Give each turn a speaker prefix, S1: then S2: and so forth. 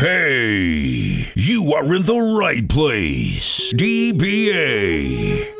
S1: Hey, you are in the right place. DBA.